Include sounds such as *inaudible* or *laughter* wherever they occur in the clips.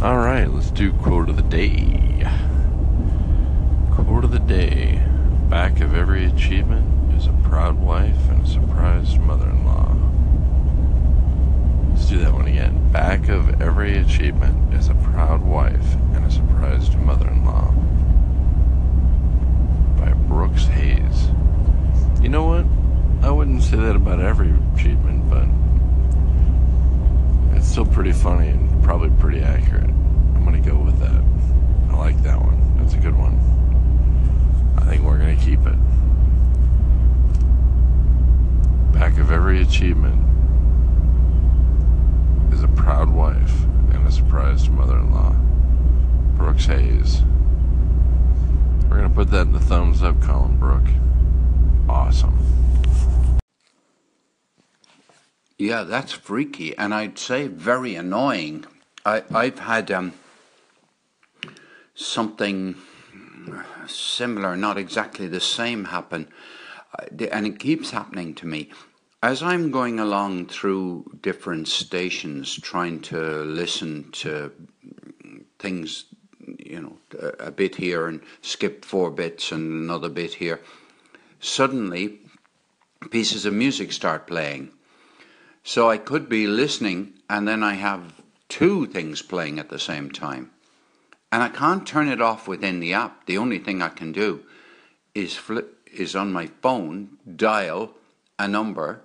All right, let's do quote of the day. Quote of the day. Back of every achievement is a proud wife and a surprised mother in law. Let's do that one again. Back of every achievement is a proud wife and a surprised mother in law. By Brooks Hays. You know what? I wouldn't say that about every achievement, but it's still pretty funny and probably pretty accurate. I'm gonna go with that. I like that one. That's a good one. I think we're gonna keep it. Back of every achievement is a proud wife and a surprised mother-in-law. Brooks Hays. We're gonna put that in the thumbs up column, Brooke. Awesome. Yeah, that's freaky, and I'd say very annoying. I, I've had um, something similar, not exactly the same, happen, and it keeps happening to me. As I'm going along through different stations, trying to listen to things, you know, a bit here and skip four bits and another bit here, suddenly pieces of music start playing so I could be listening and then I have two things playing at the same time. And I can't turn it off within the app. The only thing I can do is flip is on my phone dial a number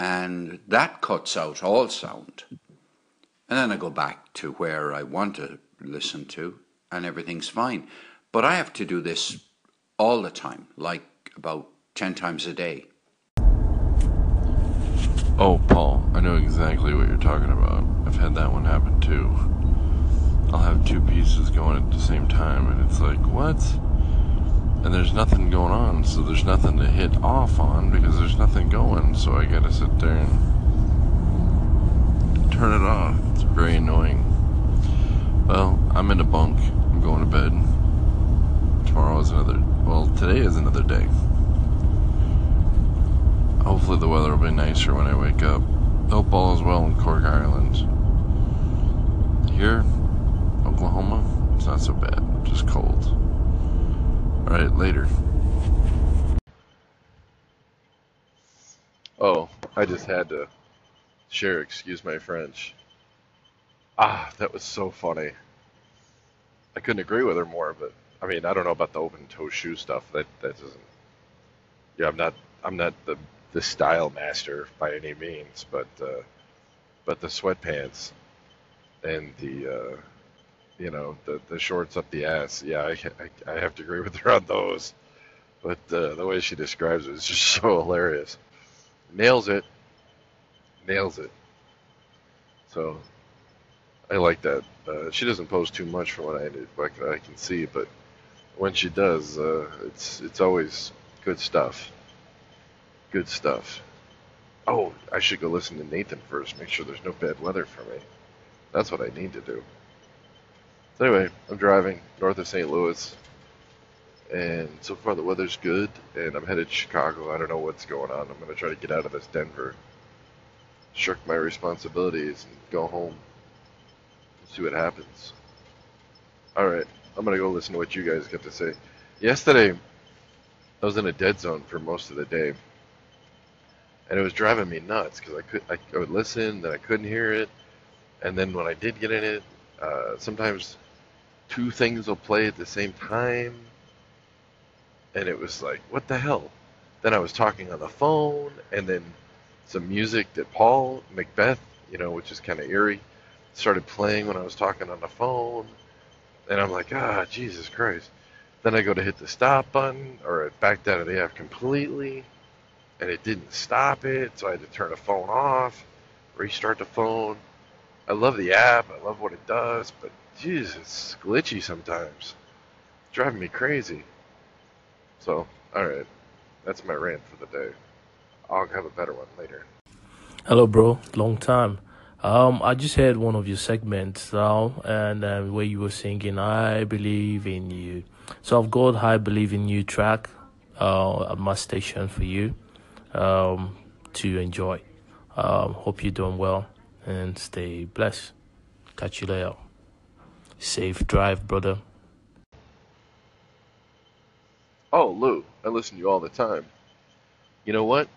and that cuts out all sound. And then I go back to where I want to listen to and everything's fine. But I have to do this all the time, like about 10 times a day. Oh, Paul, I know exactly what you're talking about. I've had that one happen too. I'll have two pieces going at the same time, and it's like, what? And there's nothing going on, so there's nothing to hit off on because there's nothing going, so I gotta sit there and turn it off. It's very annoying. Well, I'm in a bunk. I'm going to bed. Tomorrow is another, well, today is another day. Will be nicer when I wake up. Hope all is well in Cork, Ireland. Here, Oklahoma, it's not so bad, just cold. Alright, later. Oh, I just had to share, excuse my French. Ah, that was so funny. I couldn't agree with her more, but I mean, I don't know about the open toe shoe stuff. That that doesn't. Yeah, I'm not. I'm not the the style master by any means, but uh, but the sweatpants and the uh, you know the the shorts up the ass. Yeah, I, I, I have to agree with her on those. But uh, the way she describes it is just *laughs* so hilarious. Nails it. Nails it. So I like that. Uh, she doesn't post too much from what I, what I can see, but when she does, uh, it's it's always good stuff. Good stuff. Oh, I should go listen to Nathan first, make sure there's no bad weather for me. That's what I need to do. So anyway, I'm driving north of St. Louis, and so far the weather's good, and I'm headed to Chicago. I don't know what's going on. I'm going to try to get out of this Denver, shirk my responsibilities, and go home and see what happens. All right, I'm going to go listen to what you guys got to say. Yesterday, I was in a dead zone for most of the day and it was driving me nuts because I could I, I, would listen, then I couldn't hear it, and then when I did get in it, uh, sometimes two things will play at the same time, and it was like, what the hell? Then I was talking on the phone, and then some music that Paul Macbeth, you know, which is kind of eerie, started playing when I was talking on the phone, and I'm like, ah, Jesus Christ. Then I go to hit the stop button, or it backed out of the app completely and it didn't stop it, so I had to turn the phone off, restart the phone. I love the app, I love what it does, but jeez, it's glitchy sometimes. It's driving me crazy. So, alright, that's my rant for the day. I'll have a better one later. Hello, bro. Long time. Um, I just heard one of your segments now, and uh, where you were singing "I Believe in You." So I've got "I Believe in You" track uh, at my station for you um, to enjoy. Um, hope you're doing well and stay blessed. Catch you later. Safe drive, brother. Oh, Lou, I listen to you all the time. You know what?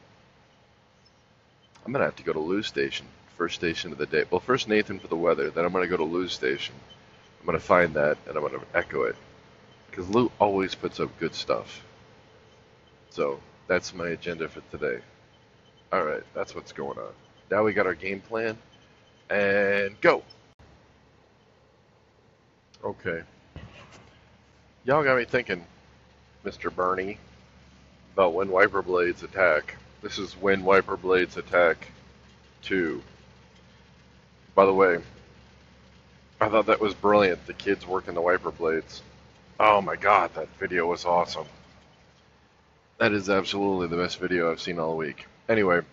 I'm gonna have to go to Lou's station. First station of the day. Well, first Nathan for the weather. Then I'm gonna go to Lou's station. I'm gonna find that and I'm gonna echo it because Lou always puts up good stuff. So that's my agenda for today. All right, that's what's going on. Now we got our game plan and go. Okay. Y'all got me thinking, Mr. Bernie, about when wiper blades attack. This is when wiper blades attack 2. By the way, I thought that was brilliant, the kids working the wiper blades. Oh my god, that video was awesome. That is absolutely the best video I've seen all week. Anyway, if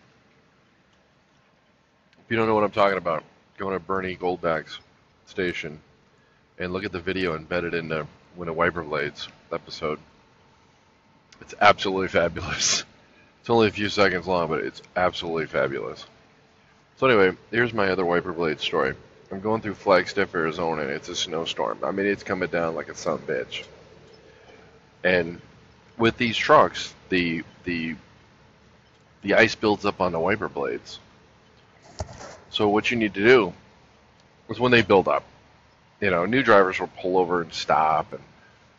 you don't know what I'm talking about, go to Bernie Goldback's station and look at the video embedded into Winter Wiper Blades episode. It's absolutely fabulous. *laughs* It's only a few seconds long, but it's absolutely fabulous. So anyway, here's my other Wiper Blade story. I'm going through Flagstaff, Arizona, and it's a snowstorm. I mean, it's coming down like a son bitch. And with these trucks, the the the ice builds up on the wiper blades. So what you need to do is when they build up, you know, new drivers will pull over and stop and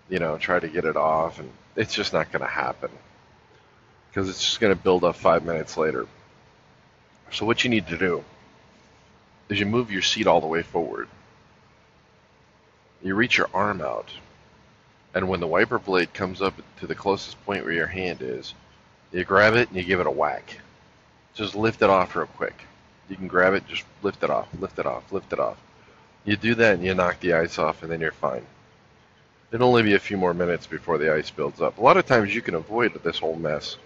you know try to get it off, and it's just not going to happen because it's just going to build up five minutes later. So what you need to do is you move your seat all the way forward. You reach your arm out, and when the wiper blade comes up to the closest point where your hand is, you grab it and you give it a whack. Just lift it off real quick. You can grab it, just lift it off, lift it off, lift it off. You do that and you knock the ice off, and then you're fine. It'll only be a few more minutes before the ice builds up. A lot of times you can avoid this whole mess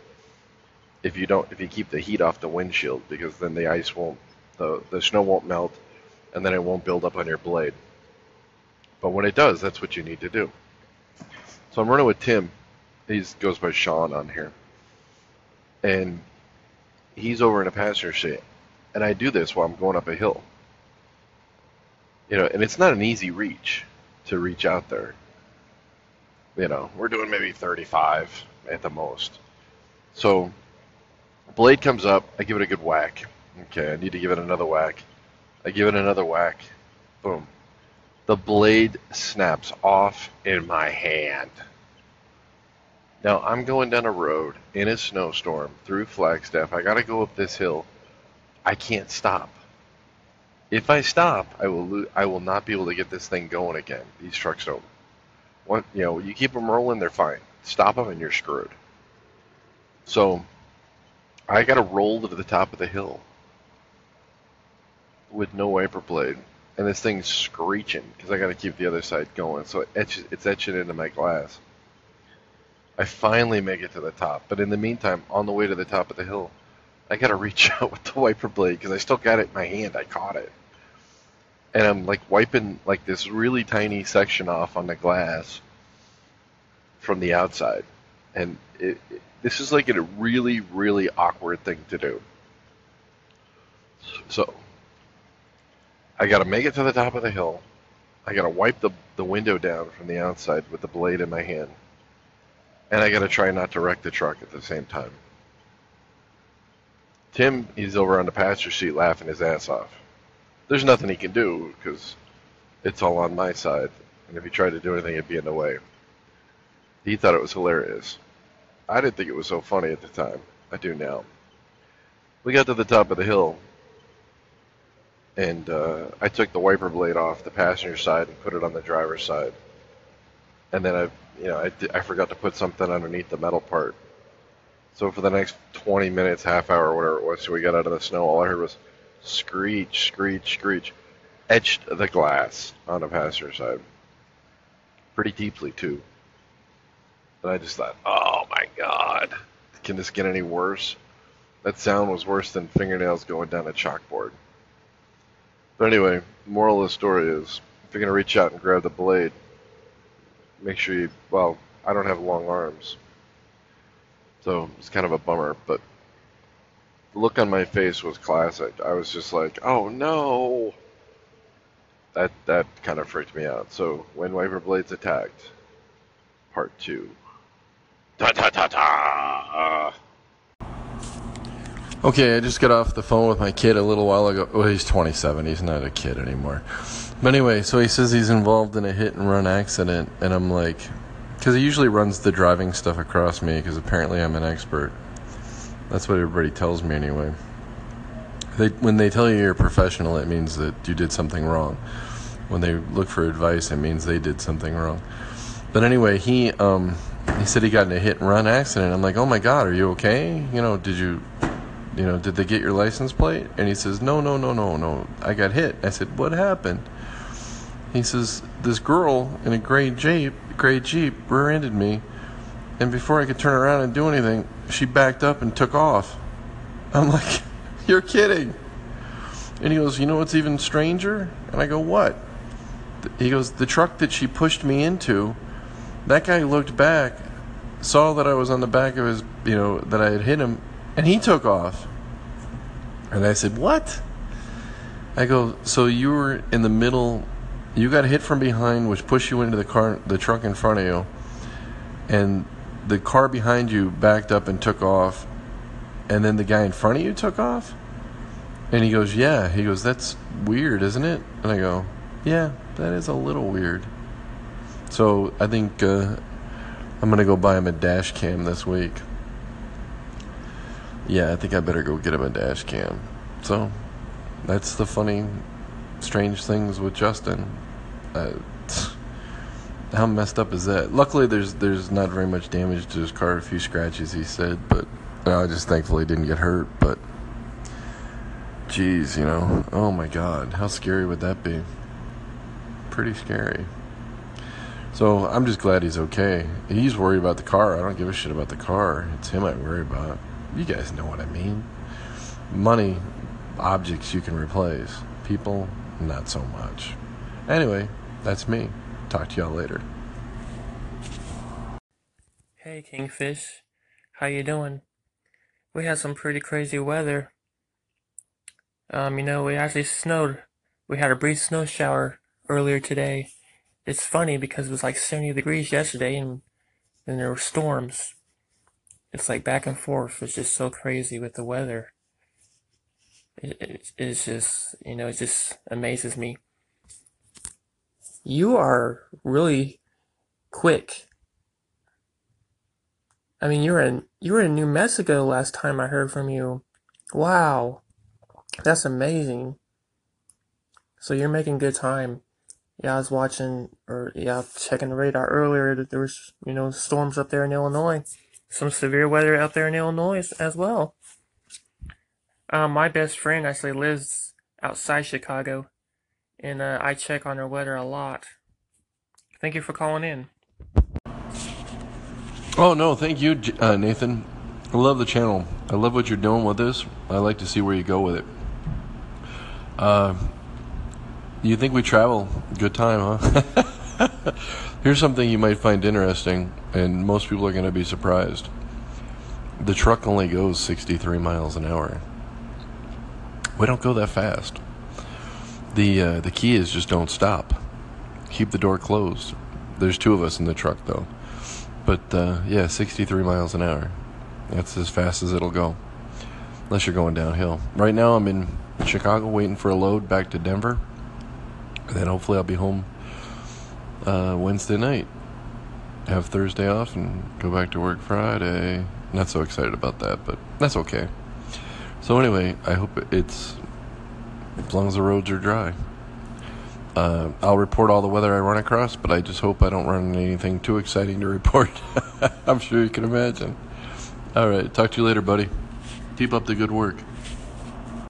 if you don't if you keep the heat off the windshield because then the ice won't the the snow won't melt and then it won't build up on your blade. But when it does, that's what you need to do. So I'm running with Tim. He goes by Sean on here. And he's over in a passenger seat. And I do this while I'm going up a hill. You know, and it's not an easy reach to reach out there. You know, we're doing maybe 35 at the most. So, blade comes up, I give it a good whack. Okay, I need to give it another whack. I give it another whack. Boom. The blade snaps off in my hand. Now I'm going down a road in a snowstorm through Flagstaff. I got to go up this hill. I can't stop. If I stop, I will lo- I will not be able to get this thing going again. These trucks don't. What you know, you keep them rolling, they're fine. Stop them, and you're screwed. So I got to roll to the top of the hill with no wiper blade, and this thing's screeching because I got to keep the other side going. So it etches, it's etching into my glass. I finally make it to the top, but in the meantime, on the way to the top of the hill, I got to *laughs* reach out with the wiper blade because I still got it in my hand. I caught it, and I'm like wiping like this really tiny section off on the glass from the outside, and it, it, this is like a really really awkward thing to do. So I got to make it to the top of the hill. I got to wipe the, the window down from the outside with the blade in my hand. And I got to try not to wreck the truck at the same time. Tim, he's over on the passenger seat laughing his ass off. There's nothing he can do because it's all on my side. And if he tried to do anything, it'd be in the way. He thought it was hilarious. I didn't think it was so funny at the time. I do now. We got to the top of the hill, and uh, I took the wiper blade off the passenger side and put it on the driver's side. And then I, you know, I, I forgot to put something underneath the metal part. So for the next 20 minutes, half hour, whatever it was, till we got out of the snow, all I heard was screech, screech, screech, etched the glass on the passenger side, pretty deeply too. And I just thought, oh my god, can this get any worse? That sound was worse than fingernails going down a chalkboard. But anyway, moral of the story is if you're going to reach out and grab the blade, make sure you, well, I don't have long arms. So it's kind of a bummer, but the look on my face was classic. I was just like, oh no. that that kind of freaked me out. So when wiper blades attacked, part two. Ta ta ta ta. Okay, I just got off the phone with my kid a little while ago. Well, he's 27. He's not a kid anymore. But anyway, so he says he's involved in a hit and run accident, and I'm like, because he usually runs the driving stuff across me, because apparently I'm an expert. That's what everybody tells me anyway. They, when they tell you you're a professional, it means that you did something wrong. When they look for advice, it means they did something wrong. But anyway, he um, he said he got in a hit and run accident. I'm like, oh my god, are you okay? You know, did you you know, did they get your license plate? And he says, no, no, no, no, no. I got hit. I said, what happened? He says, this girl in a gray Jeep, gray Jeep rear-ended me, and before I could turn around and do anything, she backed up and took off. I'm like, *laughs* you're kidding. And he goes, you know what's even stranger? And I go, what? He goes, the truck that she pushed me into, that guy looked back, saw that I was on the back of his, you know, that I had hit him, and he took off. And I said, What? I go, So you were in the middle, you got hit from behind, which pushed you into the car, the truck in front of you, and the car behind you backed up and took off, and then the guy in front of you took off? And he goes, Yeah. He goes, That's weird, isn't it? And I go, Yeah, that is a little weird. So I think uh, I'm going to go buy him a dash cam this week. Yeah, I think I better go get him a dash cam. So, that's the funny, strange things with Justin. Uh, *sighs* how messed up is that? Luckily, there's there's not very much damage to his car. A few scratches, he said, but you I just thankfully didn't get hurt. But, geez, you know, oh my God, how scary would that be? Pretty scary. So I'm just glad he's okay. He's worried about the car. I don't give a shit about the car. It's him I worry about. You guys know what I mean. Money, objects you can replace. People, not so much. Anyway, that's me. Talk to y'all later. Hey Kingfish, how you doing? We had some pretty crazy weather. Um, you know, it actually snowed. We had a brief snow shower earlier today. It's funny because it was like 70 degrees yesterday and then there were storms. It's like back and forth. It's just so crazy with the weather. It, it, it's just, you know, it just amazes me. You are really quick. I mean, you were in you were in New Mexico last time I heard from you. Wow, that's amazing. So you're making good time. Yeah, I was watching or yeah, checking the radar earlier that there was you know storms up there in Illinois some severe weather out there in Illinois as well. Uh, my best friend actually lives outside Chicago, and uh, I check on her weather a lot. Thank you for calling in. Oh, no, thank you, uh, Nathan. I love the channel. I love what you're doing with this. I like to see where you go with it. Uh, you think we travel? Good time, huh? *laughs* *laughs* Here's something you might find interesting, and most people are going to be surprised. The truck only goes 63 miles an hour. We don't go that fast. The uh, the key is just don't stop. Keep the door closed. There's two of us in the truck though. But uh, yeah, 63 miles an hour. That's as fast as it'll go. Unless you're going downhill. Right now I'm in Chicago waiting for a load back to Denver. And then hopefully I'll be home uh, Wednesday night. Have Thursday off and go back to work Friday. Not so excited about that, but that's okay. So anyway, I hope it's as long as the roads are dry. Uh, I'll report all the weather I run across, but I just hope I don't run anything too exciting to report. *laughs* I'm sure you can imagine. All right, talk to you later, buddy. Keep up the good work.